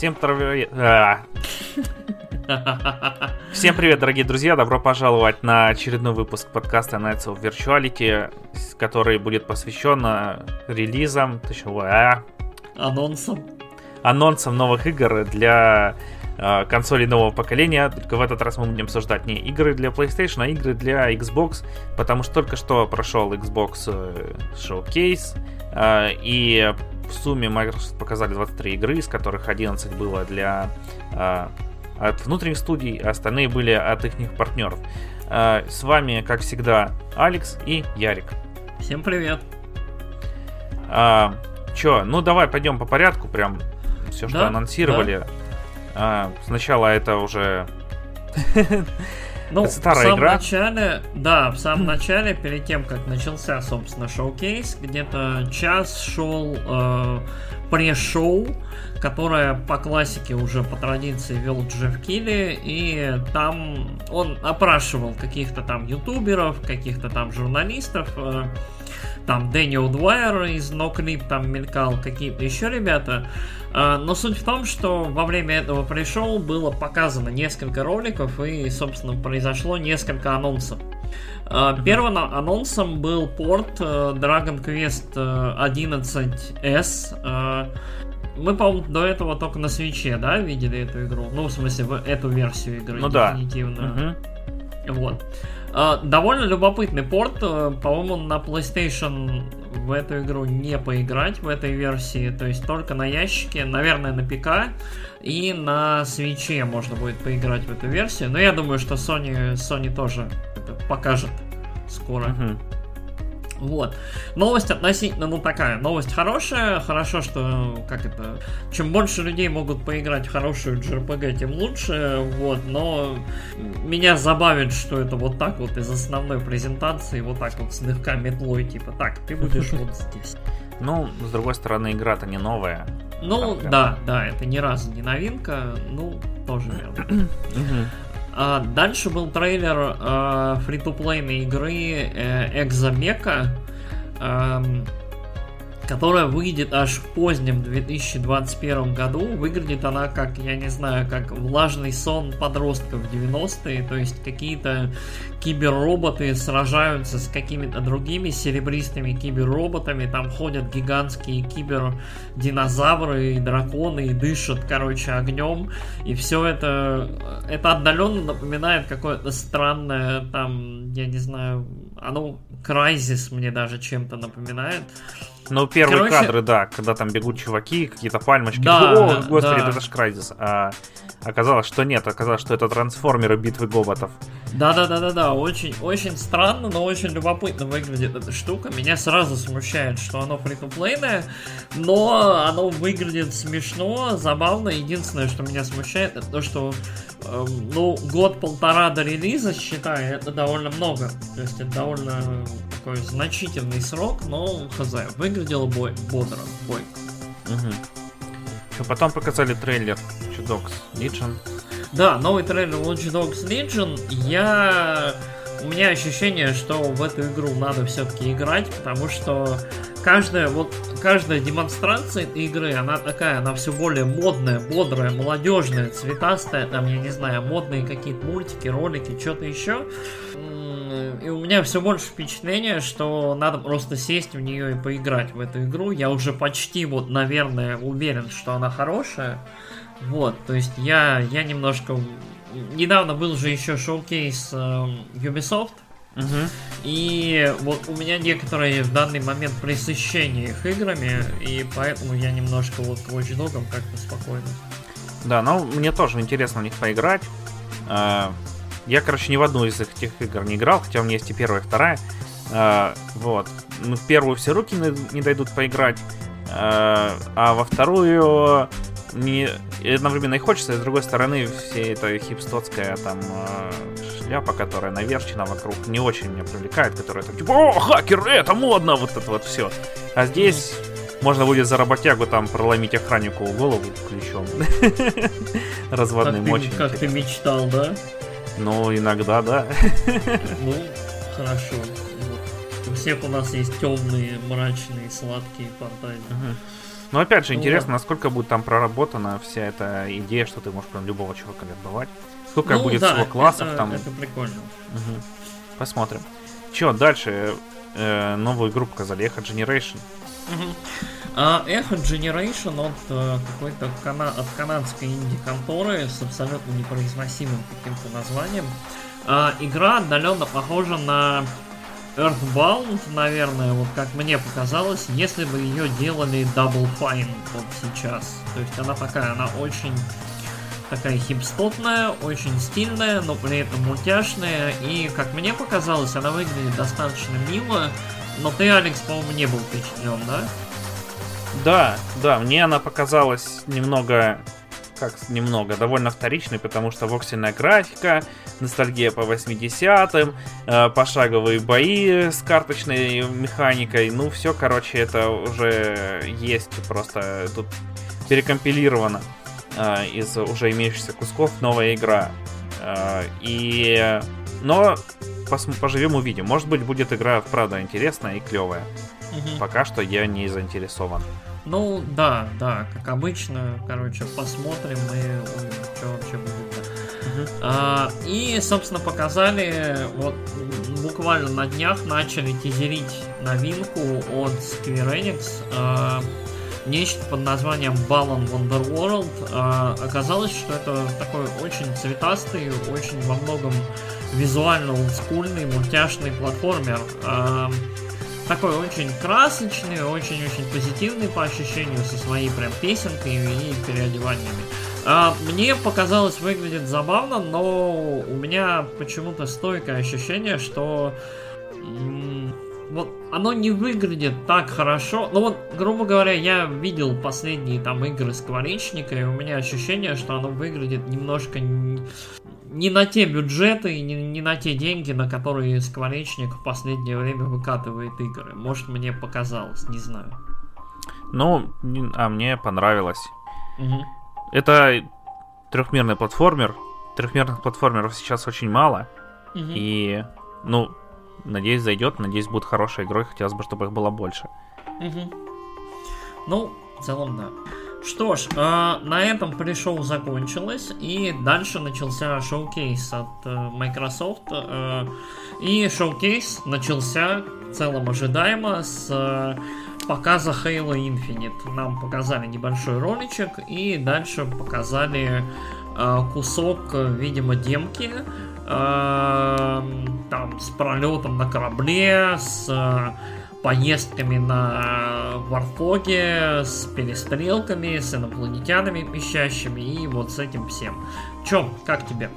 Всем привет. А. Всем привет, дорогие друзья! Добро пожаловать на очередной выпуск подкаста Nights of Virtuality, который будет посвящен э, релизам, точнее, а, Анонсом. анонсам новых игр для консолей нового поколения. Только в этот раз мы будем обсуждать не игры для PlayStation, а игры для Xbox, потому что только что прошел Xbox э, Showcase, э, и в сумме Microsoft показали 23 игры, из которых 11 было для э, от внутренних студий, а остальные были от их партнеров. С вами, как всегда, Алекс и Ярик. Всем привет. А, чё, ну давай пойдем по порядку, прям все, что Да, анонсировали. А, сначала это уже Ну, старая в самом игра. начале, да, в самом начале, перед тем, как начался, собственно, шоу-кейс, где-то час шел э, пресс-шоу, которое по классике уже по традиции вел Джефф Килли, и там он опрашивал каких-то там ютуберов, каких-то там журналистов, э, там Дэниел Дуайер из NoClip там мелькал, какие-то еще ребята. А, Но суть в том, что во время этого пришел было показано несколько роликов и, собственно, произошло несколько анонсов. А, Первым а- анонсом был порт э, Dragon Quest э, 11S. А, Мы, по-моему, до этого только на свече, да, видели эту игру? Ну, в смысле, в эту версию игры Ну да. дефинитивно. Мгм. Вот. А, Довольно любопытный порт. э, По-моему, на PlayStation в эту игру не поиграть в этой версии. То есть только на ящике, наверное, на ПК и на свече можно будет поиграть в эту версию. Но я думаю, что Sony, Sony тоже это покажет скоро. Мгм. Вот. Новость относительно, ну такая, новость хорошая, хорошо, что, как это, чем больше людей могут поиграть в хорошую JRPG, тем лучше, вот, но меня забавит, что это вот так вот из основной презентации, вот так вот слегка метлой, типа, так, ты будешь вот здесь. Ну, с другой стороны, игра-то не новая. Ну, да, да, это ни разу не новинка, ну, тоже верно. А, дальше был трейлер э, фри-то-плейной игры э, Экзомека, которая выйдет аж в позднем 2021 году. Выглядит она как, я не знаю, как влажный сон подростков в 90-е, то есть какие-то киберроботы сражаются с какими-то другими серебристыми киберроботами, там ходят гигантские кибердинозавры и драконы и дышат, короче, огнем. И все это, это отдаленно напоминает какое-то странное, там, я не знаю, оно Крайзис мне даже чем-то напоминает. Ну, первые Короче- кадры, да, когда там бегут чуваки, какие-то пальмочки. Да, О, да, господи, да. это ж Crysis. А оказалось, что нет, оказалось, что это трансформеры битвы гоботов. Да-да-да-да-да, очень, очень странно, но очень любопытно выглядит эта штука. Меня сразу смущает, что оно фри плейное но оно выглядит смешно, забавно. Единственное, что меня смущает, это то, что эм, ну, год-полтора до релиза, считай, это довольно много. То есть это довольно такой значительный срок, но хз, выглядело бой, бодро, бойко. Мгм. Чё, Потом показали трейлер Dogs Legion. Да, новый трейлер Watch Dogs Legion. Я... У меня ощущение, что в эту игру надо все-таки играть, потому что каждая, вот, каждая демонстрация этой игры, она такая, она все более модная, бодрая, молодежная, цветастая, там, я не знаю, модные какие-то мультики, ролики, что-то еще. И у меня все больше впечатление, что надо просто сесть в нее и поиграть в эту игру. Я уже почти, вот, наверное, уверен, что она хорошая. Вот, то есть я, я немножко... Недавно был же еще шоу-кейс эм, Ubisoft, Мгм. и вот у меня некоторые в данный момент пресыщение их играми, и поэтому я немножко вот к Watch Dogs'ам как-то спокойно. Да, ну мне тоже интересно в них поиграть. А, Я, короче, ни в одну из этих игр не играл, хотя у меня есть и первая, и вторая. А, Вот. Ну, в первую все руки не дойдут поиграть. А а во вторую мне одновременно и хочется, и с другой стороны, все это хипстотская там а, шляпа, которая наверчена вокруг, не очень меня привлекает, которая там типа, о, хакеры, это модно, вот это вот все. А здесь можно будет за работягу там проломить охраннику голову ключом. Разводным очень. как ты мечтал, да? Ну, иногда, да. Ну, хорошо. У всех у нас есть темные, мрачные, сладкие фантазии. Но опять же, интересно, насколько будет там проработана вся эта идея, что ты можешь прям любого человека вербовать. Сколько ну, будет да, всего классов это, там. Это прикольно. Угу. Посмотрим. Че, дальше? Э, новую игру показали, Echo Generation. Угу. А Echo Generation от э, какой-то кана от канадской инди-конторы с абсолютно непроизносимым каким-то названием. А, игра отдаленно похожа на Earthbound, наверное, вот как мне показалось, если бы ее делали Double Fine вот сейчас. То есть она такая, она очень такая хипстотная, очень стильная, но при этом мультяшная. И, как мне показалось, она выглядит достаточно мило. Но ты, Алекс, по-моему, не был впечатлен, да? Да, да, мне она показалась немного как немного, довольно вторичный, потому что воксельная графика, ностальгия по 80-м, э, пошаговые бои с карточной механикой, ну все, короче, это уже есть, просто тут перекомпилировано э, из уже имеющихся кусков новая игра. Э, и... Но поживем увидим. Может быть, будет игра правда интересная и клевая. Угу. Пока что я не заинтересован. Ну, да, да, как обычно, короче, посмотрим и что вообще будет. Uh-huh. А, и, собственно, показали, вот буквально на днях начали тизерить новинку от Square Enix. А, нечто под названием Balan Wonderworld. А, оказалось, что это такой очень цветастый, очень во многом визуально олдскульный, мультяшный платформер. А, такой очень красочный, очень-очень позитивный по ощущению, со своей прям песенкой и переодеваниями. А, мне показалось выглядит забавно, но у меня почему-то стойкое ощущение, что вот оно не выглядит так хорошо. Ну вот, грубо говоря, я видел последние там игры Скворечника, и у меня ощущение, что оно выглядит немножко не на те бюджеты и не, не на те деньги, на которые Скворечник в последнее время выкатывает игры. Может, мне показалось, не знаю. Ну, а мне понравилось. Угу. Это трехмерный платформер. Трехмерных платформеров сейчас очень мало. Угу. И, ну, надеюсь, зайдет. Надеюсь, будет хорошей игрой. Хотелось бы, чтобы их было больше. Угу. Ну, в целом, да. Что ж, э, на этом пришоу закончилось, и дальше начался шоу-кейс от э, Microsoft. Э, и шоу-кейс начался в целом ожидаемо с э, показа Halo Infinite. Нам показали небольшой роличек, и дальше показали э, кусок, видимо, демки. Э, там с пролетом на корабле, с... Э, поездками на Варфоге, с перестрелками, с инопланетянами пищащими и вот с этим всем. Чё, как тебе?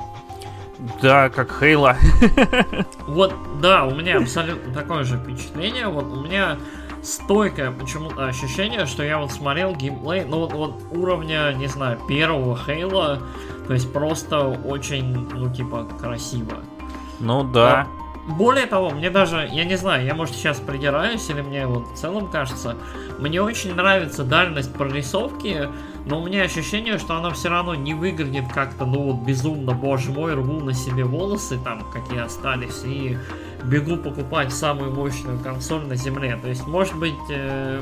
Да, как Хейла. Вот, да, у меня абсолютно такое же впечатление. Вот у меня стойкое почему-то ощущение, что я вот смотрел геймплей, ну вот, вот уровня, не знаю, первого Хейла, то есть просто очень, ну типа, красиво. Ну да. Более того, мне даже, я не знаю, я может сейчас придираюсь, или мне вот в целом кажется, мне очень нравится дальность прорисовки, но у меня ощущение, что она все равно не выглядит как-то, ну вот безумно, боже мой, рву на себе волосы там, какие остались, и бегу покупать самую мощную консоль на земле. То есть, может быть, э,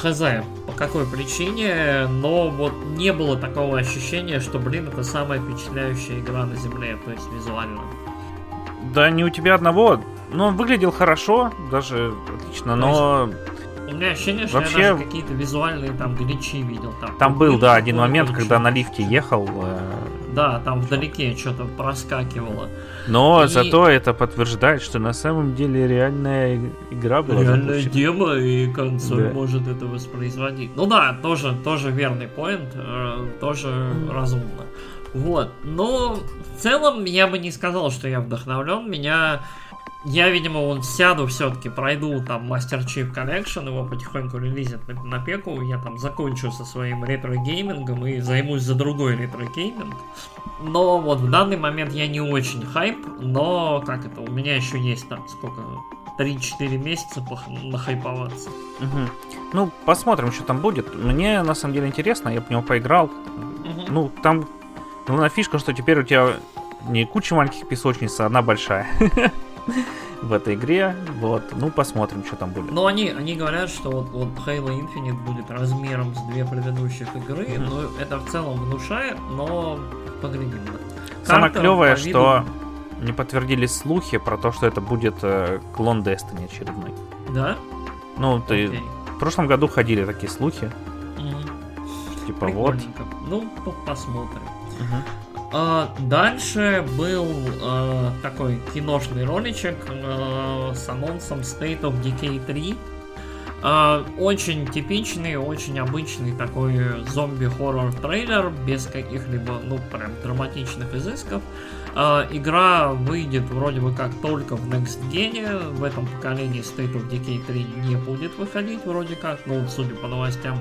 хз, по какой причине, но вот не было такого ощущения, что, блин, это самая впечатляющая игра на земле, то есть визуально. Да не у тебя одного. Ну, он выглядел хорошо, даже отлично, но... У меня ощущение, что Вообще... я даже какие-то визуальные там гличи видел. Там, там был, да, один момент, когда на лифте ехал. Э... Да, там вдалеке что-то проскакивало. Но и... зато это подтверждает, что на самом деле реальная игра была Реальная запущена. демо, и консоль да. может это воспроизводить. Ну да, тоже, тоже верный поинт, э, тоже mm. разумно. Вот, но в целом я бы не сказал, что я вдохновлен. Меня я, видимо, он сяду все-таки, пройду там Master Chief Collection, его потихоньку релизят на, на пеку, я там закончу со своим ретро-геймингом и займусь за другой ретро-гейминг. Но вот в данный момент я не очень хайп, но как это, у меня еще есть там сколько, 3-4 месяца нахайповаться. Угу. Ну, посмотрим, что там будет. Мне на самом деле интересно, я в него поиграл. Угу. Ну, там Главная фишка, что теперь у тебя не куча маленьких песочниц, а одна большая. в этой игре. Вот, ну посмотрим, что там будет. Ну, они, они говорят, что вот, вот Halo Infinite будет размером с две предыдущих игры. Mm-hmm. Ну, это в целом внушает, но поглядим. Самое клевое, виду... что не подтвердились слухи про то, что это будет э, клон Destiny очередной. Да? Ну, ты... Okay. В прошлом году ходили такие слухи. Mm-hmm. Типа вот. Ну, посмотрим. А, дальше был а, такой киношный роличек а, с анонсом State of Decay 3. Uh, очень типичный, очень обычный такой зомби-хоррор трейлер, без каких-либо, ну, прям драматичных изысков. Uh, игра выйдет вроде бы как только в Next Gen, в этом поколении State of Decay 3 не будет выходить вроде как, ну, судя по новостям.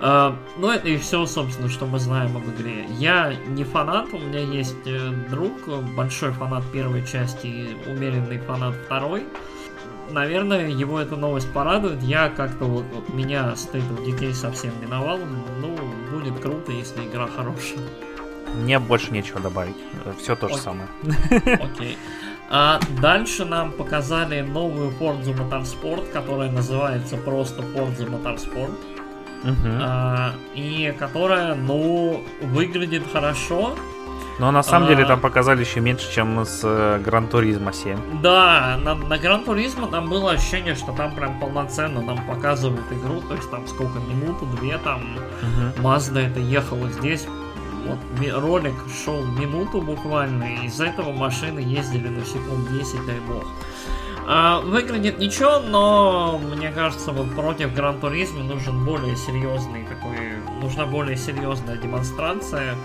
Uh, ну, это и все, собственно, что мы знаем об игре. Я не фанат, у меня есть э, друг, большой фанат первой части и умеренный фанат второй. Наверное, его эта новость порадует. Я как-то вот, вот меня State of Decay совсем миновал. Ну, будет круто, если игра хорошая. Мне больше нечего добавить. Все то же Окей. самое. Окей. А дальше нам показали новую Forza Motorsport, которая называется просто Forza Motorsport. Uh-huh. А, и которая, ну, выглядит хорошо. Но на самом а... деле там показали еще меньше, чем с Gran Turismo 7. Да, на, на Gran Turismo там было ощущение, что там прям полноценно нам показывают игру, то есть там сколько, минуту, две там uh-huh. Mazda это ехала здесь, вот ролик шел минуту буквально, и из-за этого машины ездили на секунд 10, дай бог. А, выглядит ничего, но мне кажется, вот против Gran Turismo нужен более серьезный такой, нужна более серьезная демонстрация.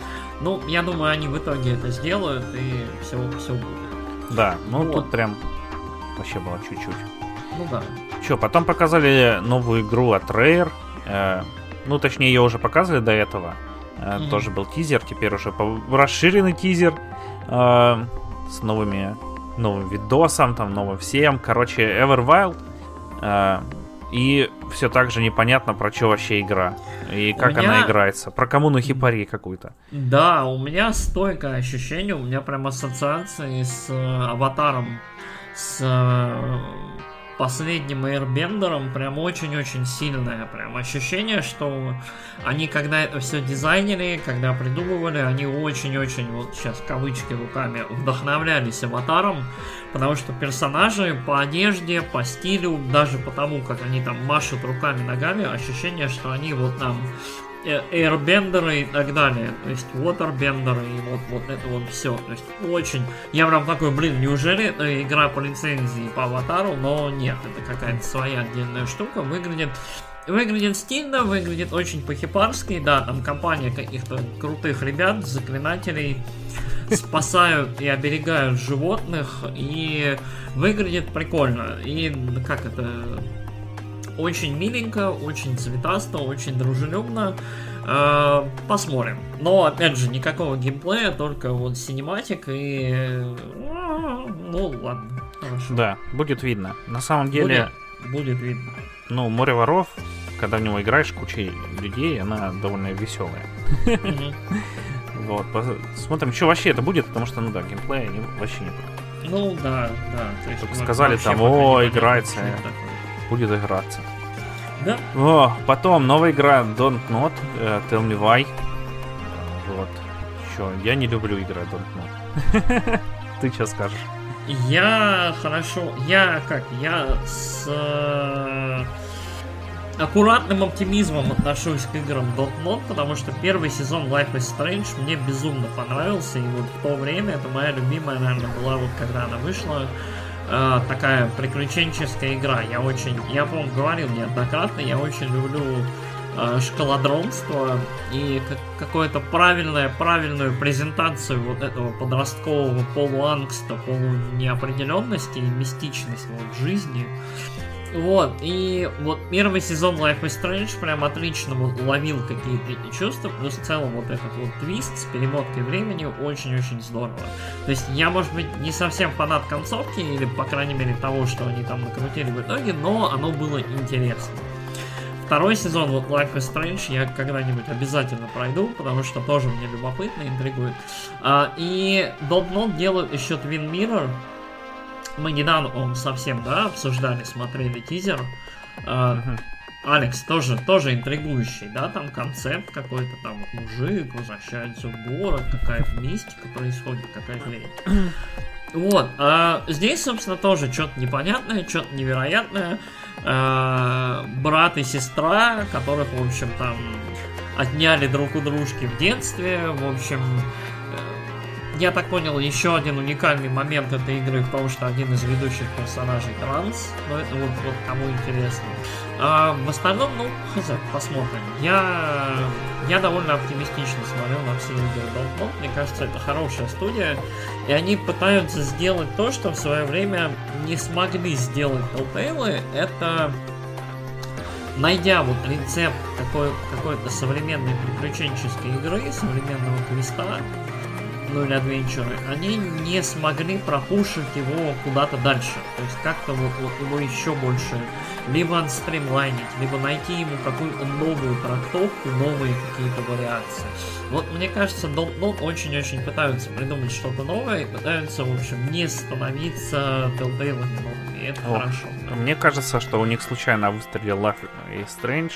Ну, я думаю, они в итоге это сделают и все, все будет. Да, ну вот. тут прям вообще было чуть-чуть. Ну да. Че, потом показали новую игру от Rare. Э, ну, точнее, ее уже показывали до этого. Э, mm-hmm. Тоже был тизер, теперь уже расширенный тизер э, с новыми новым видосом, там, новым всем. Короче, Everwild. Э, и все так же непонятно, про что вообще игра. И как меня... она играется. Про коммуну хипари какую-то. Да, у меня стойкое ощущение, у меня прям ассоциации с э, аватаром. С э, последним Airbender прям очень-очень сильное прям ощущение, что они когда это все дизайнили, когда придумывали, они очень-очень, вот сейчас кавычки руками, вдохновлялись аватаром, потому что персонажи по одежде, по стилю, даже по тому, как они там машут руками, ногами, ощущение, что они вот там airbендеры и так далее. То есть waterbендеры и вот, вот это вот все. То есть очень... Я прям такой, блин, неужели это игра по лицензии по аватару? Но нет, это какая-то своя отдельная штука. Выглядит Выглядит стильно, выглядит очень по-хипарски, да, там компания каких-то крутых ребят, заклинателей, спасают и оберегают животных, и выглядит прикольно. И как это, очень миленько, очень цветасто, очень дружелюбно. Э, посмотрим. Но, опять же, никакого геймплея, только вот синематик и... Э, ну, ладно, хорошо. Да, будет видно. На самом деле... Будет, будет видно. Ну, море воров, когда в него играешь кучей людей, она довольно веселая. Вот, посмотрим, что вообще это будет, потому что, ну да, геймплея вообще не будет. Ну да, да. То есть, сказали там, о, играется будет играться. Да. О, потом новая игра Don't Not, uh, Tell Me Why. Вот. Чё, я не люблю играть Don't Not. Ты что скажешь? Я хорошо, я как, я с э, аккуратным оптимизмом отношусь к играм Don't Not, потому что первый сезон Life is Strange мне безумно понравился, и вот в то время это моя любимая, наверное, была вот когда она вышла, э, такая приключенческая игра. Я очень, я, по-моему, говорил неоднократно, я очень люблю э, шкаладронство и как, какое-то правильное, правильную презентацию вот этого подросткового полуангста, полунеопределенности и мистичности вот, жизни. Вот, и вот первый сезон Life is Strange прям отлично ловил какие-то эти чувства, плюс в целом вот этот вот твист с перемоткой времени очень-очень здорово. То есть я, может быть, не совсем фанат концовки, или, по крайней мере, того, что они там накрутили в итоге, но оно было интересно. Второй сезон вот Life is Strange я когда-нибудь обязательно пройду, потому что тоже мне любопытно, интригует. А, и Not делают еще Twin Mirror, мы недавно, он совсем, да, обсуждали, смотрели тизер. Э, Алекс тоже, тоже интригующий, да, там концепт какой-то, там вот мужик возвращается в город, какая-то мистика происходит, какая-то лень. Вот, а здесь, собственно, тоже что-то непонятное, что-то невероятное. А, брат и сестра, которых, в общем, там отняли друг у дружки в детстве, в общем, я так понял, еще один уникальный момент этой игры в том, что один из ведущих персонажей транс. Но это вот, вот кому интересно. А в остальном, ну, хз, посмотрим. Я, я довольно оптимистично смотрел на все игры Don't Мне кажется, это хорошая студия. И они пытаются сделать то, что в свое время не смогли сделать Telltale. Это найдя вот рецепт какой, какой-то современной приключенческой игры, современного квеста, ну или адвенчуры, они не смогли пропушить его куда-то дальше. То есть как-то вот, вот его еще больше либо анстримлайнить, либо найти ему какую-то новую трактовку, новые какие-то вариации. Вот мне кажется, Don't Not очень-очень пытаются придумать что-то новое и пытаются, в общем, не становиться Telltale новыми. И это О, хорошо. Мне кажется, что у них случайно выстрелил Life is Strange,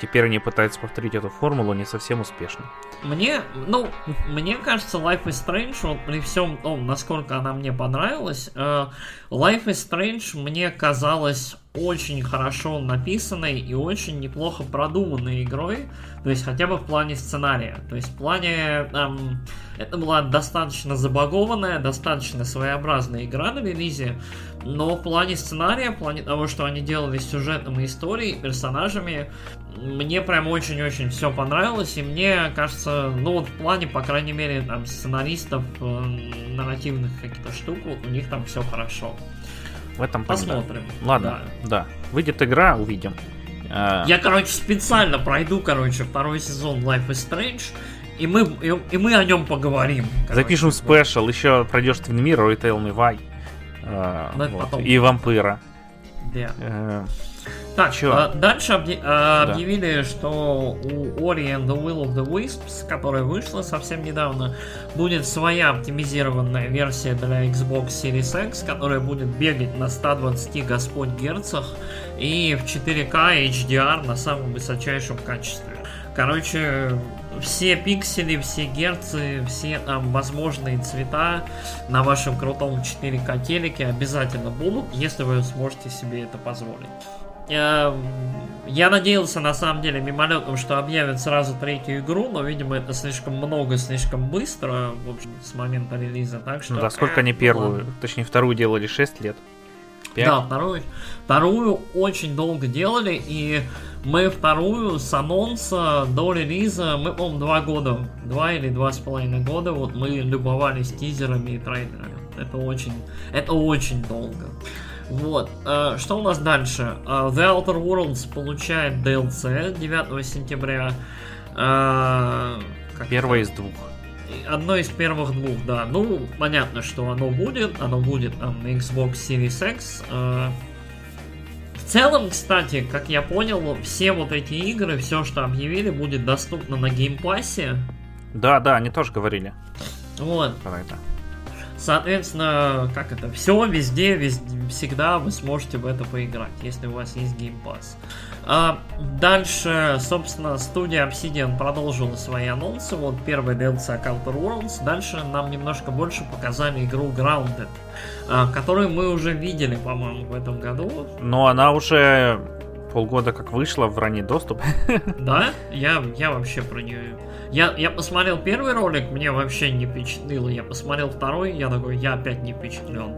Теперь они пытаются повторить эту формулу не совсем успешно. Мне, ну, мне кажется, Life is Strange, вот при всем том, насколько она мне понравилась, э, Life is Strange мне казалось очень хорошо написанной и очень неплохо продуманной игрой, то есть хотя бы в плане сценария. То есть в плане... Эм, это была достаточно забагованная, достаточно своеобразная игра на релизе, но в плане сценария, в плане того, что они делали с сюжетом и историей, персонажами, мне прям очень-очень все понравилось, и мне кажется, ну вот в плане, по крайней мере, там, сценаристов, э, нарративных каких-то штук, у них там все хорошо. В этом Посмотрим. Да. Ладно, да. да. Выйдет игра, увидим. Э, Я, короче, специально пройду, короче, второй сезон Life is Strange, и мы, и, и мы о нем поговорим. Короче. Запишем спешл, еще пройдешь Twin Mirror и Tell Me Why. Uh, вот. И вампира. Да. Uh, так, Чё? А, дальше объ... а, да. объявили, что у Ori and the Will of the Wisps, которая вышла совсем недавно, будет своя оптимизированная версия для Xbox Series X, которая будет бегать на 120 господь герцах и в 4К HDR на самом высочайшем качестве. Короче, все пиксели, все герцы, все там возможные цвета на вашем крутом 4К телеке обязательно будут, если вы сможете себе это позволить. Я, я надеялся, на самом деле, мимолетом, что объявят сразу третью игру, но, видимо, это слишком много, слишком быстро, в общем, с момента релиза, так что... Ну да, сколько они первую, ладно. точнее, вторую делали, 6 лет? 5? Да, вторую, вторую очень долго делали, и мы вторую с анонса до релиза, мы, по-моему, два года, два или два с половиной года, вот мы любовались тизерами и трейлерами. Это очень, это очень долго. Вот. Э, что у нас дальше? Э, The Outer Worlds получает DLC 9 сентября. Э, Первое из двух. Одно из первых двух, да. Ну, понятно, что оно будет. Оно будет там, на Xbox Series X. В целом, кстати, как я понял, все вот эти игры, все, что объявили, будет доступно на Game Pass е. Да, да, они тоже говорили. Вот. Про это. Соответственно, как это, все везде, везде, всегда вы сможете в это поиграть, если у вас есть Game Pass. А дальше, собственно, студия Obsidian продолжила свои анонсы. Вот первый DLC Counter Worlds. Дальше нам немножко больше показали игру Grounded, а, которую мы уже видели, по-моему, в этом году. Но она уже полгода как вышла в ранний доступ. Да? Я, я вообще про нее я, я посмотрел первый ролик, мне вообще не впечатлило. Я посмотрел второй, я такой, я опять не впечатлен.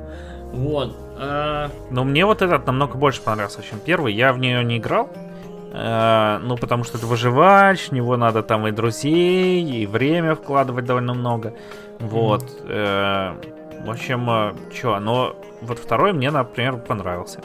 Вот. Э... Но мне вот этот намного больше понравился, чем первый. Я в нее не играл. Э, ну, потому что это выживач, в него надо там и друзей, и время вкладывать довольно много. Вот. Mm-hmm. В общем, что, но вот второй мне, например, понравился.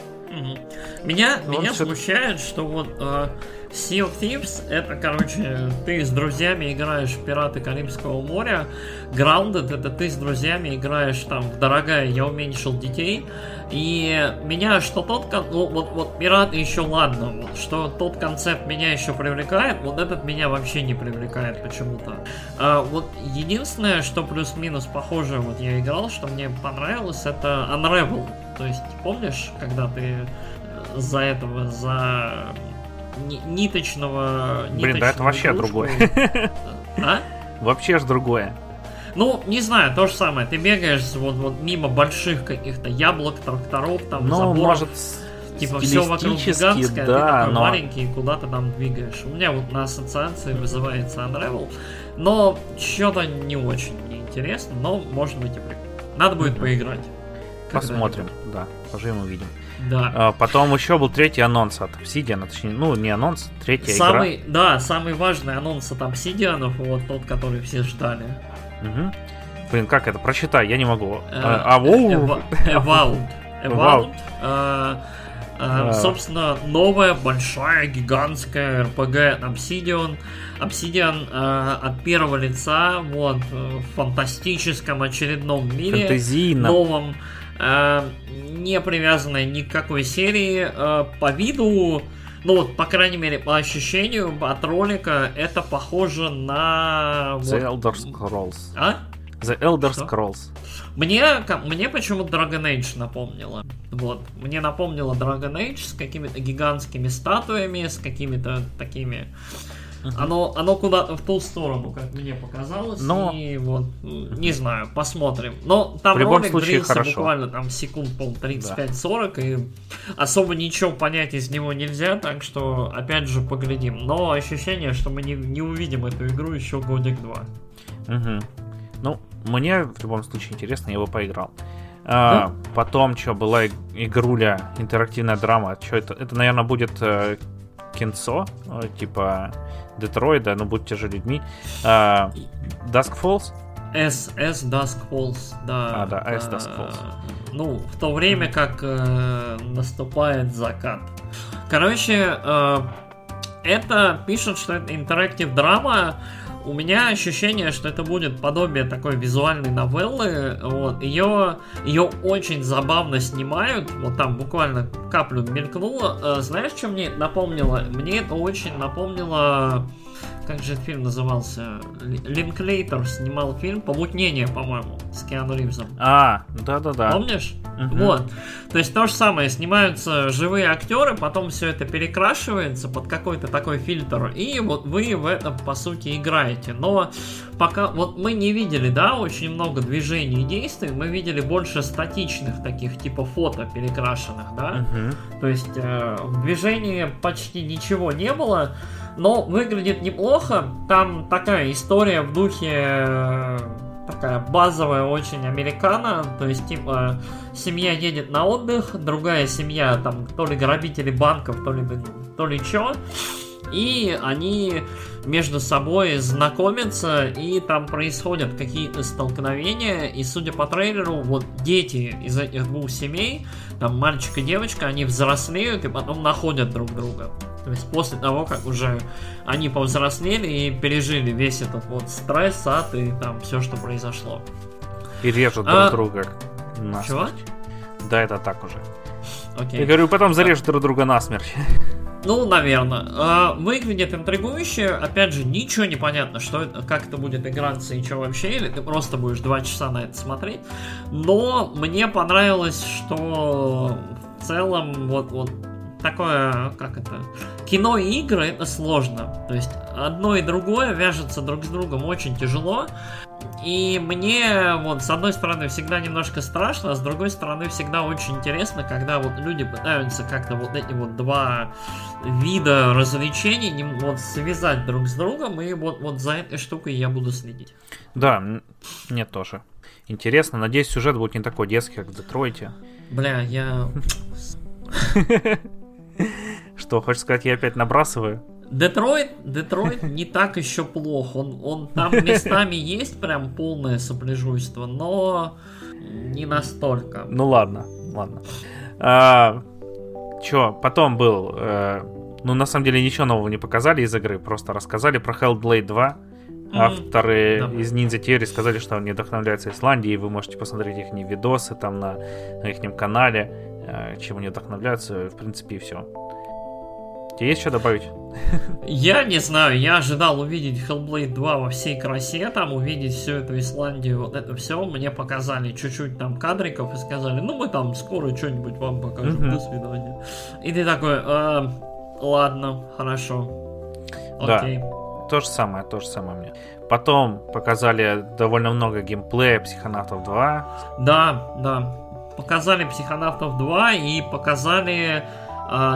Меня, меня смущает, что вот э, Sea of Thieves это, короче, ты с друзьями играешь в Пираты Карибского моря. Grounded это ты с друзьями играешь там в Дорогая, я уменьшил детей. И меня что тот, ну вот, вот Пираты еще ладно, вот, что тот концепт меня еще привлекает, вот этот меня вообще не привлекает почему-то. А, вот единственное, что плюс-минус похоже, вот я играл, что мне понравилось, это Unravel. То есть, помнишь, когда ты за этого, за ниточного... Блин, да это вообще игрушку. другое. А? Вообще ж другое. Ну, не знаю, то же самое. Ты бегаешь вот, вот мимо больших каких-то яблок, тракторов, там, ну, заборов. может, Типа все вокруг гигантское, да, ты такой но... маленький, и куда ты там двигаешь. У меня вот на ассоциации вызывается Unravel, но что-то не очень интересно, но может быть и прикольно. Надо будет поиграть. Посмотрим, да, поживем увидим. Да. А, потом еще был третий анонс от Obsidian, точнее, ну не анонс, третья самый, игра. Да, самый важный анонс от Obsidian, вот тот, который все ждали. Угу. Блин, как это? Прочитай, я не могу. Э, а. Evound. Э, э, собственно, новая, большая, гигантская RPG Obsidian. Obsidian от первого лица, вот, в фантастическом очередном мире. Фантазийно. Новом не привязанная ни к какой серии. Э, по виду, ну вот, по крайней мере, по ощущению от ролика, это похоже на... The. Elder Scrolls. А? The Elder Что? Scrolls. Мне, мне почему-то Dragon Age напомнило. Вот. Мне напомнило Dragon Age с какими-то гигантскими статуями, с какими-то такими оно, оно куда-то в ту сторону, как мне показалось. Но... И вот, не знаю, посмотрим. Но там в любом ролик случае длился хорошо. буквально там секунд пол 35-40, да. и особо ничего понять из него нельзя, так что опять же поглядим. Но ощущение, что мы не, не увидим эту игру еще годик-два. Угу. Ну, мне в любом случае интересно, я его поиграл. А, Потом, что, была игруля, интерактивная драма. Что это? Это, наверное, будет э, кинцо, э, типа Детройда, но будьте же людьми. Uh, Dusk Falls? S, S Dusk Falls, да. А, да, S Dusk Falls. Ну, в то время как э, наступает закат. Короче, э, это пишут, что это интерактив драма. У меня ощущение, что это будет подобие такой визуальной новеллы. Вот. Ее, ее очень забавно снимают. Вот там буквально каплю мелькнуло. Э, знаешь, что мне напомнило? Мне это очень напомнило как же фильм назывался? Линклейтер снимал фильм «Помутнение», по-моему, с Киану Ривзом. А, да-да-да. Помнишь? Угу. Вот. То есть то же самое, снимаются живые актеры, потом все это перекрашивается под какой-то такой фильтр, и вот вы в этом, по сути, играете. Но пока, вот мы не видели, да, очень много движений и действий, мы видели больше статичных таких, типа фото перекрашенных, да? Угу. То есть э, в движении почти ничего не было, но выглядит неплохо. Там такая история в духе э, такая базовая очень американо, то есть типа семья едет на отдых, другая семья там то ли грабители банков, то ли то ли чё, и они между собой знакомятся, и там происходят какие-то столкновения, и судя по трейлеру, вот дети из этих двух семей, там мальчик и девочка, они взрослеют и потом находят друг друга. То есть после того, как уже они повзрослели и пережили весь этот вот стресс, ад и там все, что произошло. И режут а... друг друга насмерть. Чего? Да, это так уже. Окей. Я говорю, потом зарежут друг друга насмерть. Ну, наверное. А, выглядит интригующе. Опять же, ничего не понятно, что это, как это будет играться и что вообще, или ты просто будешь два часа на это смотреть. Но мне понравилось, что в целом вот, вот такое, как это, кино и игры это сложно. То есть одно и другое вяжется друг с другом очень тяжело. И мне, вот, с одной стороны, всегда немножко страшно, а с другой стороны, всегда очень интересно, когда вот люди пытаются как-то вот эти вот два вида развлечений вот связать друг с другом, и вот, вот за этой штукой я буду следить. Да, мне тоже. Интересно, надеюсь, сюжет будет не такой детский, как в Детройте. Бля, я... Что, хочешь сказать, я опять набрасываю? Детройт, Детройт не так еще плох. Он, он там местами есть прям полное сопляжуйство, но не настолько. Ну ладно, ладно. А, чё, потом был э, ну, на самом деле, ничего нового не показали из игры, просто рассказали про Hellblade 2. Авторы Да. из Ninja Theory сказали, что они вдохновляются Исландией, вы можете посмотреть их видосы там на, на их канале, э, чем они вдохновляются, в принципе, и все. Тебе есть что добавить? Я не знаю, я ожидал увидеть Hellblade 2 во всей красе, там увидеть всю эту Исландию, вот это все. Мне показали чуть-чуть там кадриков и сказали, ну мы там скоро что-нибудь вам покажем, до свидания. И ты такой, «А, ладно, хорошо. Да. Окей. То же самое, то же самое мне. Потом показали довольно много геймплея Психонавтов 2. Да, да. Показали Психонавтов 2 и показали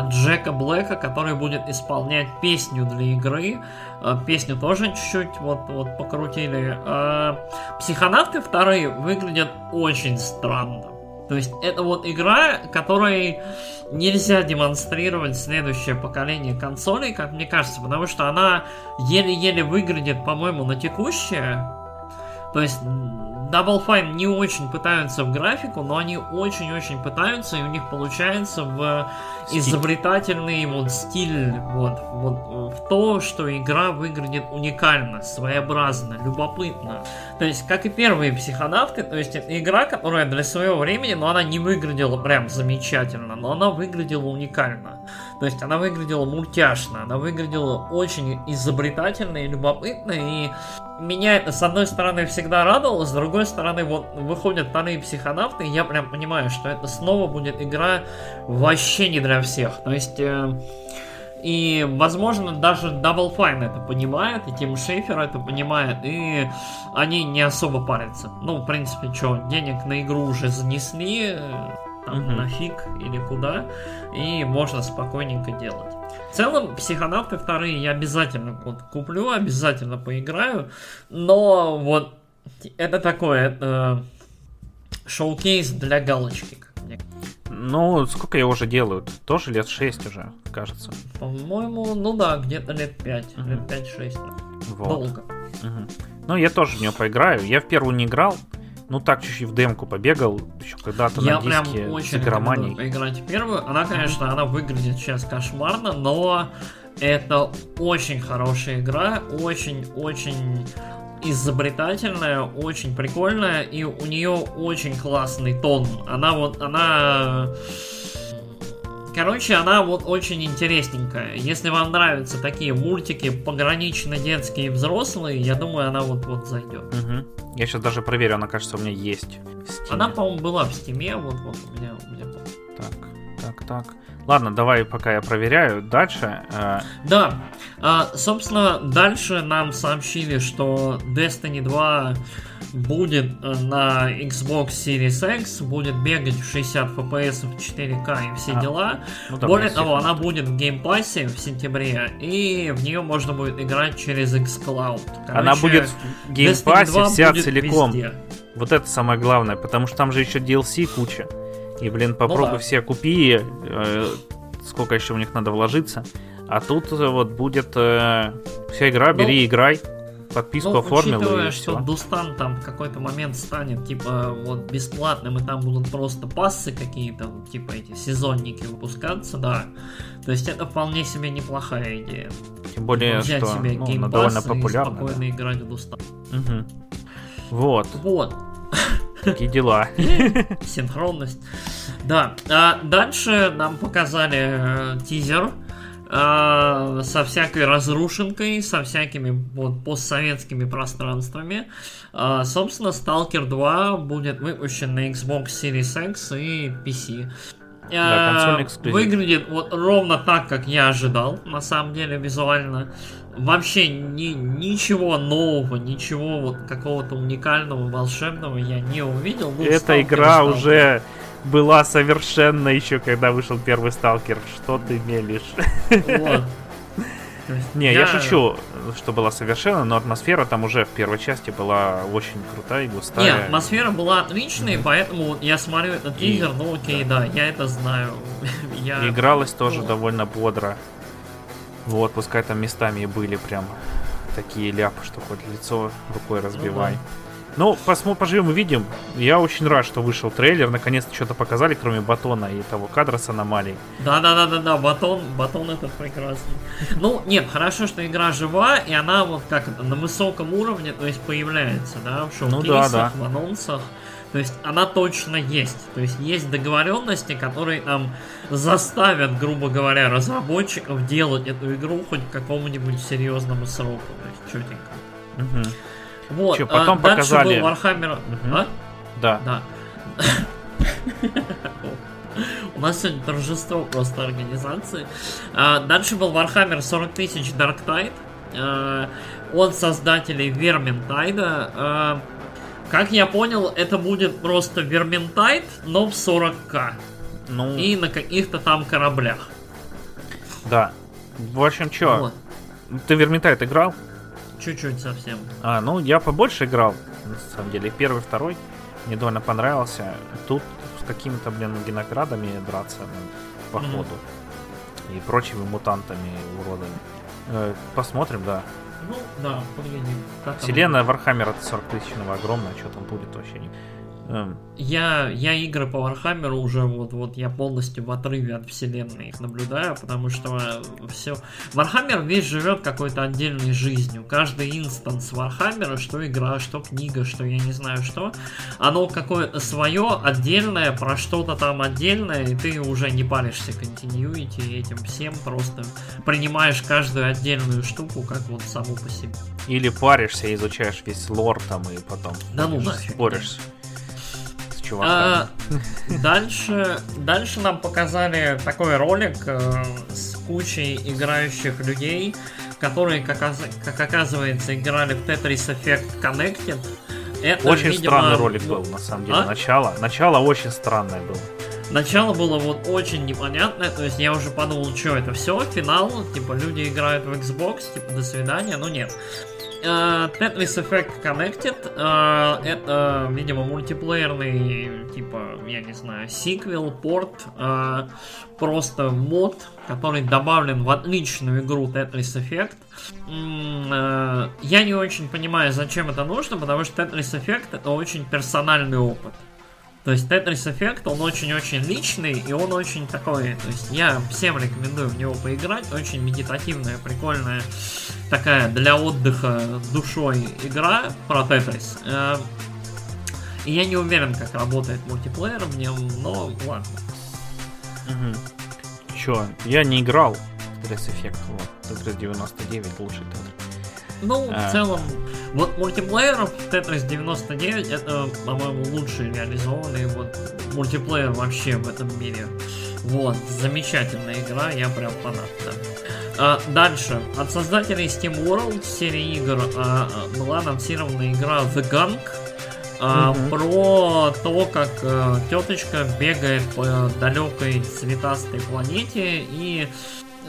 Джека Блэка, который будет исполнять песню для игры. А, песню тоже чуть-чуть вот, вот покрутили. А, Психонавты вторые выглядят очень странно. То есть это вот игра, которой нельзя демонстрировать следующее поколение консолей, как мне кажется, потому что она еле-еле выглядит, по-моему, на текущее. То есть Double Fine не очень пытаются в графику, но они очень-очень пытаются, и у них получается в Стиль. изобретательный вот стиль, вот, вот в то, что игра выглядит уникально, своеобразно, любопытно. То есть, как и первые психонавты, то есть это игра, которая для своего времени, но она не выглядела прям замечательно, но она выглядела уникально. То есть она выглядела мультяшно, она выглядела очень изобретательно и любопытно, и меня это, с одной стороны, всегда радовало, с другой стороны, вот выходят вторые психонавты, и я прям понимаю, что это снова будет игра вообще не для всех. То есть... э, и, возможно, даже Double Fine это понимает, и Тим Шейфер это понимает, и они не особо парятся. Ну, в принципе, что, денег на игру уже занесли, э, там, Мгм. нафиг или куда, и можно спокойненько делать. В целом, психонавты вторые я обязательно вот, куплю, обязательно поиграю, но вот это такое, это шоу-кейс для галочки, Ну, сколько я уже делаю? Тоже лет 6 уже, кажется. По-моему, ну да, где-то лет 5, Мгм. лет 5-6. Вот. Долго. Мгм. Ну, я тоже в нее поиграю. Я в первую не играл. Ну, так чуть-чуть в демку побегал. Еще когда-то Я на прям диске с очень рекомендую поиграть первую. Она, конечно, она выглядит сейчас кошмарно, но это очень хорошая игра, очень-очень изобретательная, очень прикольная, и у нее очень классный тон. Она вот, она... Короче, она вот очень интересненькая. Если вам нравятся такие мультики, погранично детские и взрослые, я думаю, она вот вот зайдет. Мгм. Я сейчас даже проверю, она, кажется, у меня есть. Она, по-моему, была в Steam е, вот вот у меня, у меня Так, так, так. Ладно, давай, пока я проверяю. Дальше. э, Да, а, собственно, дальше нам сообщили, что Destiny 2 будет э, на Xbox Series X, будет бегать в 60 FPS, в 4К и все А, дела. ну, Более того, она будет в Game Pass е в сентябре, и в нее можно будет играть через xCloud. Она Короче, будет в Destiny Game Pass е 2 вся целиком. везде. Вот это самое главное, потому что там же еще DLC куча. И, блин, попробуй Ну да. все купи, э, сколько еще в них надо вложиться. А тут э, вот будет э, вся игра, бери и играй. Подписку Ну, оформил учитывая, и что. Destiny там в какой-то момент станет, типа, вот бесплатным, и там будут просто pass ы какие-то, типа, эти сезонники выпускаться, да. То есть это вполне себе неплохая идея. Тем более, Взять что себе ну, довольно и популярна. спокойно играть в Дустан. да. Мгм. Вот, Вот, такие дела. синхронность. Да, а дальше нам показали э, тизер со всякой разрушенкой, со всякими вот постсоветскими пространствами. А, собственно, Stalker 2 будет выпущен на Xbox Series X и PC. Да, А. Выглядит вот ровно так, как я ожидал, на самом деле, визуально. Вообще ни, ничего нового, ничего вот какого-то уникального, волшебного я не увидел. Ну, Эта игра уже была совершенно еще, когда вышел первый сталкер. Что ты мелешь? Вот. Не, я шучу, что была совершенно, но атмосфера там уже в первой части была очень крутая и густая. Не, атмосфера была отличной, поэтому я смотрю этот тизер, ну окей, да, я это знаю. Я... Игралось тоже Ну. довольно бодро. Вот, пускай там местами и были прям такие ляпы, что хоть лицо рукой разбивай. Ну, посмотрим, поживем и видим. Я очень рад, что вышел трейлер. Наконец-то что-то показали, кроме батона и того кадра с аномалией. Да-да-да-да-да, батон, батон этот прекрасный. Ну, нет, хорошо, что игра жива, и она вот как на высоком уровне, то есть появляется, да, в шоу-кейсах, ну, да, да. в анонсах. То есть она точно есть. То есть есть договоренности, которые нам заставят, грубо говоря, разработчиков делать эту игру хоть к какому-нибудь серьезному сроку. То есть четенько. Угу. Вот. Че, потом а, показали... был Warhammer... Угу. А? Да. Да. У нас сегодня торжество просто организации. А, дальше был Warhammer 40 тысяч Dark Tide. А, от создателей Vermintide. А, как я понял, это будет просто Vermintide, но в 40к. Ну... И на каких-то там кораблях. Да. В общем, что? Вот. Ты Vermintide играл? Чуть-чуть совсем. А, ну я побольше играл, на самом деле. Первый, второй. Мне довольно понравился. Тут с какими-то, блин, геноградами драться ну, по ходу. Mm-hmm. И прочими мутантами, уродами. Э, посмотрим, да. Ну, да, поглядим. Вселенная Warhammer а 40 тысячного огромная, что там будет вообще не... Эм. Я, я игры по Warhammer у уже вот, вот я полностью в отрыве от вселенной их наблюдаю, потому что все... Warhammer весь живет какой-то отдельной жизнью. Каждый instance Warhammer а, что игра, что книга, что я не знаю что, оно какое-то свое, отдельное, про что-то там отдельное, и ты уже не паришься continuity этим всем, просто принимаешь каждую отдельную штуку как вот саму по себе. Или паришься, изучаешь весь лор там и потом да ну, нафиг, борешься чуваками. А, дальше, дальше нам показали такой ролик э, с кучей играющих людей, которые, как, как оказывается, играли в Tetris Effect Connected. Это, очень видимо, странный ролик был, на самом деле. А? Начало, начало очень странное было. Начало было вот очень непонятное, то есть я уже подумал, что это все, финал, типа люди играют в Xbox, типа до свидания, но нет. Uh, Tetris Effect Connected uh, это, видимо, мультиплеерный, типа, я не знаю, сиквел, порт, uh, просто мод, который добавлен в отличную игру Tetris Effect. Mm, я не очень понимаю, зачем это нужно, потому что Tetris Effect это очень персональный опыт. То есть Tetris Effect, он очень-очень личный, и он очень такой, то есть я всем рекомендую в него поиграть, очень медитативная, прикольная, такая для отдыха душой игра про Tetris. Э, и я не уверен, как работает мультиплеер в нем, но ладно. Чё, я не играл в Tetris Effect, вот, Tetris 99 лучший Tetris. Ну, а. в целом, вот мультиплеер Tetris 99 это, по-моему, лучший реализованный вот мультиплеер вообще в этом мире. Вот, замечательная игра, я прям фанат, да. А, дальше. От создателей Steam World серии игр а, была анонсирована игра The Gunk. А, mm-hmm. Про то, как а, теточка бегает по далекой цветастой планете и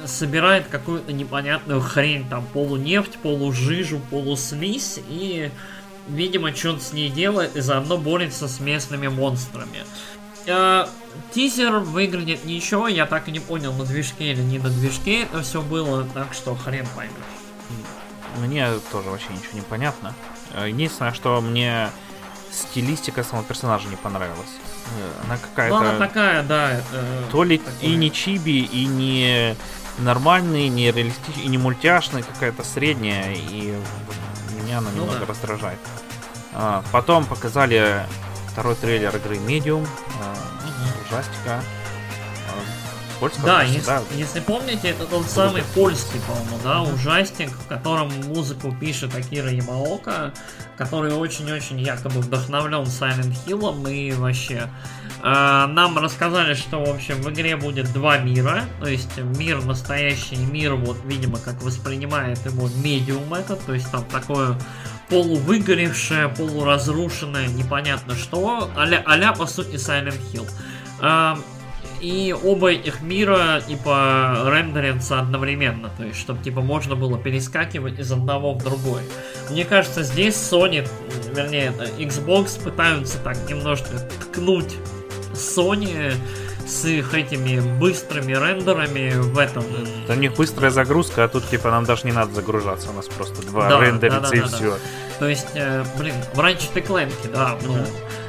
собирает какую-то непонятную хрень, там полунефть, полужижу, полуслизь, и, видимо, что-то с ней делает, и заодно борется с местными монстрами. Э, тизер выглядит ничего, я так и не понял, на движке или не на движке это все было, так что хрен поймешь. Мне тоже вообще ничего не понятно. Э, единственное, что мне стилистика самого персонажа не понравилась. Э, она какая-то... Ну, она такая, да. Э, то ли такое. и не чиби, и не нормальный, не реалистичный, и не мультяшный, какая-то средняя, и меня она ну, немного да. раздражает. А, потом показали второй трейлер игры Medium, а, ужастика. Польского, да, если, да, если помните, это тот самый польский, по-моему, да, ужастик, в котором музыку пишет Акира Ямаока, который очень-очень якобы вдохновлен Silent Hill и вообще. Э, нам рассказали, что, в общем, в игре будет два мира, то есть мир настоящий, мир, вот, видимо, как воспринимает его медиум этот, то есть там такое полувыгоревшее, полуразрушенное, непонятно что, а-ля, а по сути Silent Hill. Э, и оба этих мира типа рендерятся одновременно, то есть чтобы типа можно было перескакивать из одного в другой. Мне кажется, здесь Sony, вернее, Xbox пытаются так немножко ткнуть Sony с их этими быстрыми рендерами в этом. Да у них быстрая загрузка, а тут типа нам даже не надо загружаться, у нас просто два да, рендерится да, да, и да, все. Да. То есть, э, блин, в Ratchet Clank, да, ну, mm-hmm.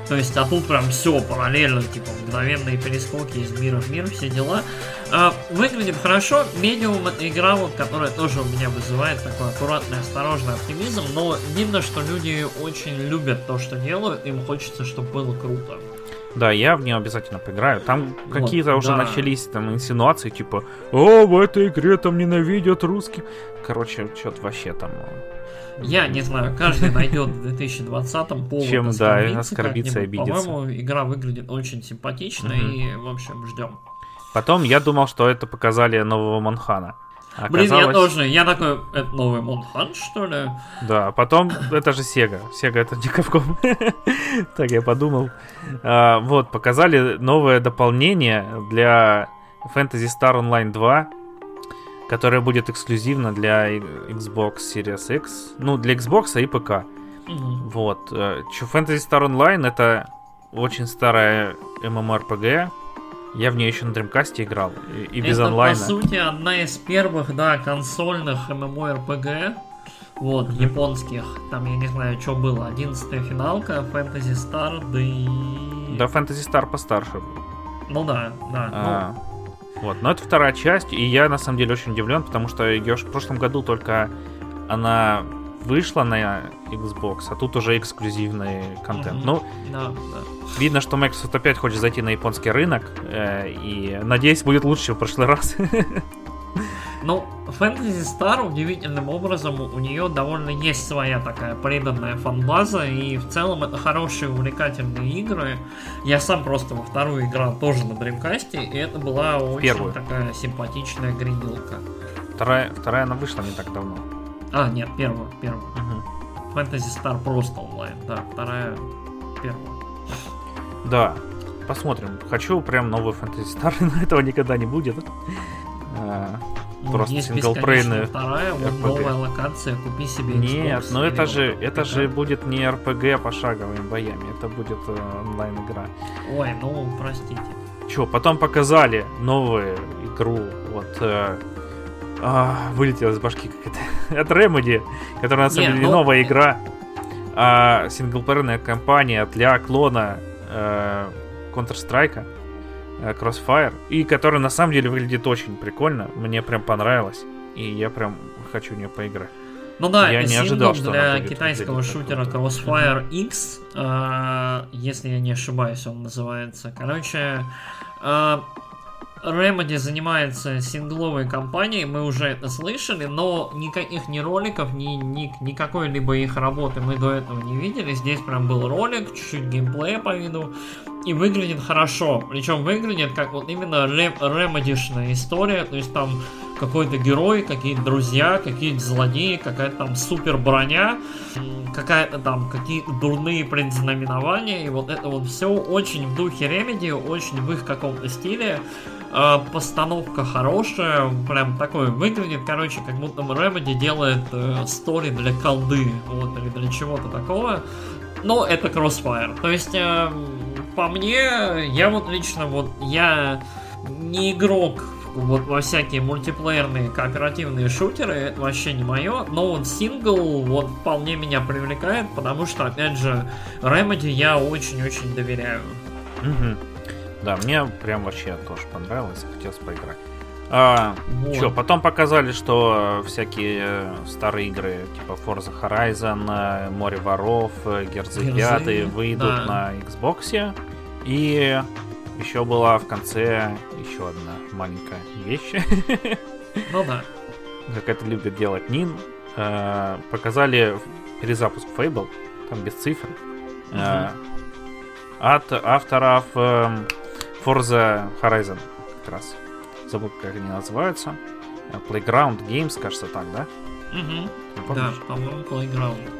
то есть, а тут прям все параллельно, типа, мгновенные перескоки из мира в мир, все дела. А, выглядит хорошо, медиум это игра, вот, которая тоже у меня вызывает такой аккуратный, осторожный оптимизм, но видно, что люди очень любят то, что делают, им хочется, чтобы было круто. Да, я в нее обязательно поиграю. Там вот, какие-то уже да. начались там инсинуации, типа, о, в этой игре там ненавидят русских. Короче, что-то вообще там... Э, я не знаю, каждый найдет в 2020-м повод Чем, да, оскорбиться и обидеться. По-моему, игра выглядит очень симпатично, и, в общем, ждем. Потом я думал, что это показали нового Монхана. Оказалось... Блин, я тоже. Я такой, это новый Монхан, что ли? Да, а потом это же Sega. Sega это не Capcom. так я подумал. А, вот, показали новое дополнение для Fantasy Star Online 2, которое будет эксклюзивно для Xbox Series X. Ну, для Xbox и ПК. Вот. Э, Fantasy Star Online это очень старая MMORPG, я в нее еще на Dreamcast играл, и, и без Это, онлайна. по сути, одна из первых, да, консольных MMORPG, вот, mm-hmm. японских. Там, я не знаю, что было, 11 финалка, Fantasy Star, да и... Да, Fantasy Star постарше. Ну да, да. А, ну... Вот, но это вторая часть, и я на самом деле очень удивлен, потому что ее в прошлом году только она вышла на Xbox, а тут уже эксклюзивный контент. Mm-hmm. Ну, да, да. видно, что Microsoft опять хочет зайти на японский рынок, э, и надеюсь, будет лучше, чем в прошлый раз. Ну, Fantasy Star удивительным образом у нее довольно есть своя такая преданная фанбаза, и в целом это хорошие увлекательные игры. Я сам просто во вторую играл тоже на Dreamcast, и это была очень Первую. такая симпатичная гринилка. Вторая, вторая она вышла не так давно. А, нет, первую, первую. Угу. Fantasy Star просто онлайн, да, вторая, первая. Да, посмотрим. Хочу прям новый Fantasy Star, но этого никогда не будет. А, ну, просто синглплейная вторая, вот новая локация, купи себе Xbox. Нет, но это же, это же будет не RPG пошаговыми боями, это будет э, онлайн игра. Ой, ну простите. Че, потом показали новую игру, вот э, а, вылетела из башки как это. От Remedy, которая на самом деле ну... новая игра, а синглплеерная кампания для клона э, Counter-Strike, э, Crossfire, и которая на самом деле выглядит очень прикольно. Мне прям понравилось. И я прям хочу в нее поиграть. Ну да, я не ожидал, что для китайского шутера Crossfire X, э, если я не ошибаюсь, он называется. Короче, э, Remedy занимается сингловой кампанией, мы уже это слышали, но никаких ни роликов, ни, ни, ни какой-либо их работы мы до этого не видели. Здесь прям был ролик, чуть-чуть геймплея по виду, и выглядит хорошо. Причем выглядит как вот именно ремедишная история, то есть там какой-то герой, какие-то друзья, какие-то злодеи, какая-то там супер броня, какая-то там какие-то дурные предзнаменования, и вот это вот все очень в духе Ремеди, очень в их каком-то стиле. Э, постановка хорошая, прям такой выглядит, короче, как будто Remedy делает э, для колды, вот, или для чего-то такого. Но это Crossfire. То есть, э, по мне, я вот лично, вот, я не игрок вот во всякие мультиплеерные кооперативные шутеры, это вообще не мое, но вот сингл вот вполне меня привлекает, потому что, опять же, Remedy я очень-очень доверяю. Угу. Да, мне прям вообще тоже понравилось, хотелось поиграть. А, вот. Чё, потом показали, что всякие старые игры, типа Forza Horizon, Море воров, Герзы 5 выйдут да. на Xbox. И еще была в конце еще одна маленькая вещь. Ну да. Как это любит делать Нин. Показали перезапуск Fable, там без цифр. Угу. От авторов эм, Forza Horizon как раз. Забыл, как они называются. Э, Playground Games, кажется, так, да? Угу. Да, по-моему, Playground.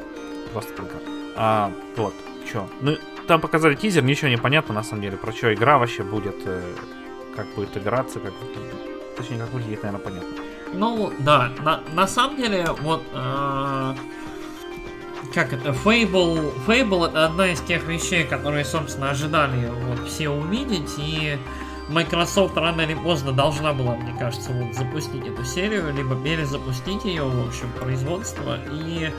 Просто Playground. А, вот, чё. Ну, там показали тизер, ничего не понятно, на самом деле, про что игра вообще будет, э, как будет играться, как... Точнее, как выглядит, наверное, понятно. Ну, да, на, на самом деле, вот... Э как это, Fable, Fable это одна из тех вещей, которые, собственно, ожидали вот все увидеть, и Microsoft рано или поздно должна была, мне кажется, вот запустить эту серию, либо перезапустить ее, в общем, производство. И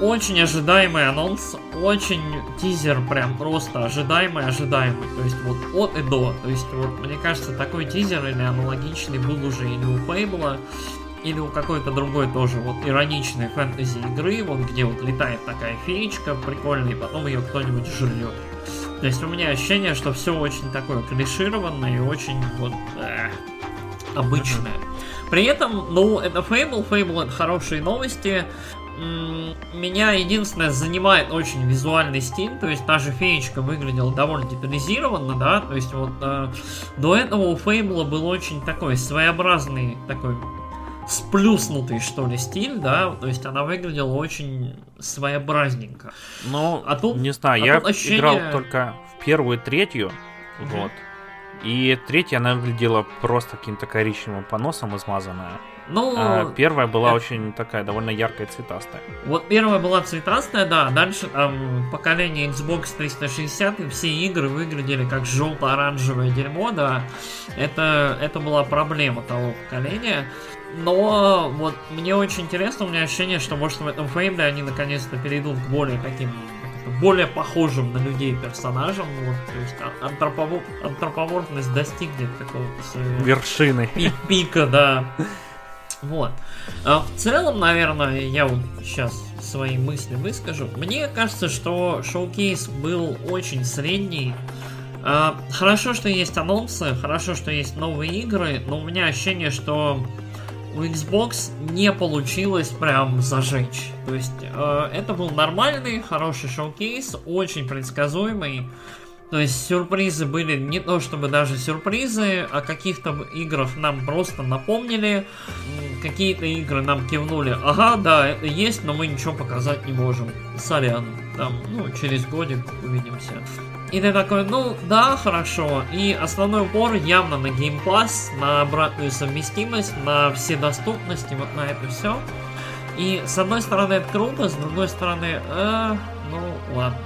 очень ожидаемый анонс, очень тизер прям просто ожидаемый, ожидаемый. То есть вот от и до. То есть вот мне кажется, такой тизер или аналогичный был уже или у Фейбла, или у какой-то другой тоже вот ироничной фэнтези игры, вот где вот летает такая феечка прикольная, и потом ее кто-нибудь жрет. То есть у меня ощущение, что все очень такое клишированное и очень вот э, обычное. При этом, ну, это Fable, Fable это хорошие новости. Меня единственное занимает очень визуальный стиль, то есть та же феечка выглядела довольно детализированно, да, то есть вот э, до этого у Фейбла был очень такой своеобразный такой сплюснутый, что ли, стиль, да, то есть она выглядела очень своеобразненько. Ну, а тут, не знаю, а я ощущение... играл только в первую и третью, угу. вот, и третья она выглядела просто каким-то коричневым поносом измазанная. Ну, а первая была это... очень такая довольно яркая цветастая. Вот первая была цветастая, да. Дальше там поколение Xbox 360 и все игры выглядели как желто-оранжевое дерьмо, да. Это, это была проблема того поколения. Но вот мне очень интересно, у меня ощущение, что может в этом фрейме они наконец-то перейдут к более таким более похожим на людей персонажам, вот, то есть антроповор... антропоморфность достигнет какого-то своего... Вершины. Пик пика, да. Вот. А в целом, наверное, я вот сейчас свои мысли выскажу. Мне кажется, что шоу-кейс был очень средний. А, хорошо, что есть анонсы, хорошо, что есть новые игры, но у меня ощущение, что у Xbox не получилось прям зажечь. То есть э, это был нормальный, хороший шоу-кейс, очень предсказуемый. То есть сюрпризы были не то чтобы даже сюрпризы, а каких-то играх нам просто напомнили, какие-то игры нам кивнули, ага, да, это есть, но мы ничего показать не можем. Сорян, там, ну, через годик увидимся. И ты такой, ну да, хорошо. И основной упор явно на Game Pass, на обратную совместимость, на все доступности, вот на это все. И с одной стороны это круто, с другой стороны, э, ну ладно.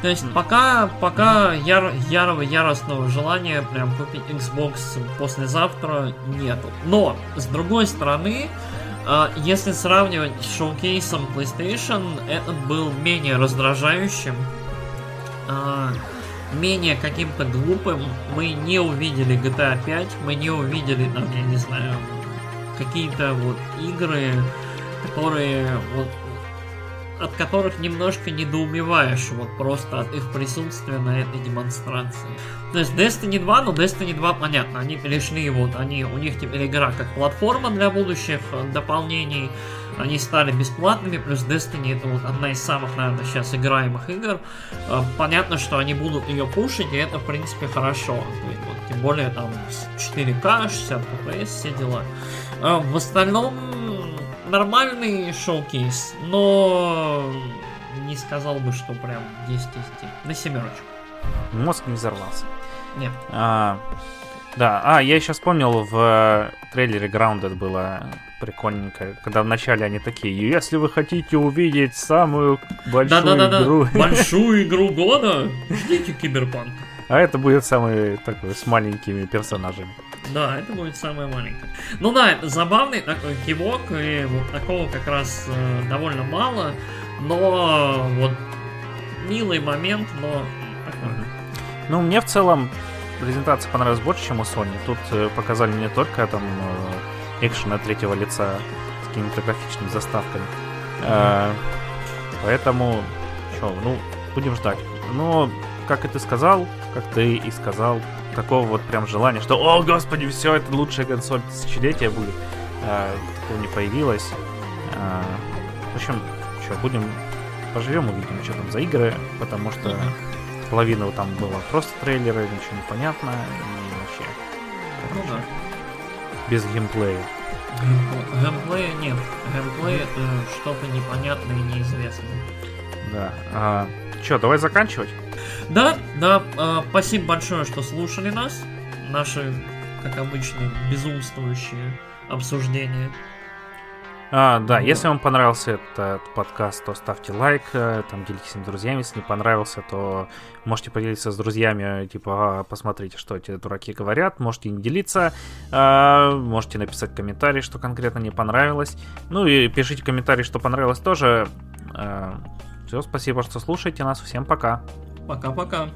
То есть пока, пока яр, ярого, яростного желания прям купить Xbox послезавтра нету. Но, с другой стороны, э, если сравнивать с шоу-кейсом PlayStation, этот был менее раздражающим, менее каким-то глупым. Мы не увидели GTA 5, мы не увидели, там, я не знаю, какие-то вот игры, которые вот от которых немножко недоумеваешь вот просто от их присутствия на этой демонстрации. То есть Destiny 2, ну Destiny 2 понятно, они перешли вот, они, у них теперь игра как платформа для будущих э, дополнений, они стали бесплатными, плюс Destiny это вот одна из самых, наверное, сейчас играемых игр. Э, понятно, что они будут ее пушить, и это, в принципе, хорошо. Вот, тем более там 4К, 60 FPS, все дела. Э, в остальном нормальный шоу-кейс, но не сказал бы, что прям 10 из 10. На семерочку. Мозг не взорвался. Нет. А, да, а, я еще вспомнил, в трейлере Grounded было прикольненько, когда вначале они такие, если вы хотите увидеть самую большую да, да, да, игру... Да. Большую игру года, ждите Киберпанк. А это будет самый такой с маленькими персонажами. Да, это будет самое маленькое. Ну да, забавный такой кивок, и вот такого как раз э, довольно мало, но вот милый момент, но такой. Ну, мне в целом презентация понравилась больше, чем у Sony. Тут э, показали не только там э, экшен от третьего лица с какими-то графичными заставками. Э, поэтому, что, ну, будем ждать. Но, как и ты сказал, как ты и сказал, такого вот прям желания, что, о, господи, все, это лучшая консоль тысячелетия будет. Э, такого не появилось. Э, в общем, что, будем, поживем, увидим, что там за игры, потому что половина там было просто трейлеры, ничего не понятно, и вообще. Ну да. Без геймплея. Геймплея нет. Геймплей это что-то непонятное и неизвестное. Да. А, что, давай заканчивать? Да, да, э, спасибо большое, что слушали нас. Наши, как обычно, безумствующие обсуждения. А, да, вот. если вам понравился этот подкаст, то ставьте лайк, э, там делитесь с друзьями. Если не понравился, то можете поделиться с друзьями, типа, «А, посмотрите, что эти дураки говорят. Можете не делиться, а, можете написать комментарий, что конкретно не понравилось. Ну и пишите комментарий, что понравилось тоже. А, Все, спасибо, что слушаете нас. Всем пока. Пока-пока.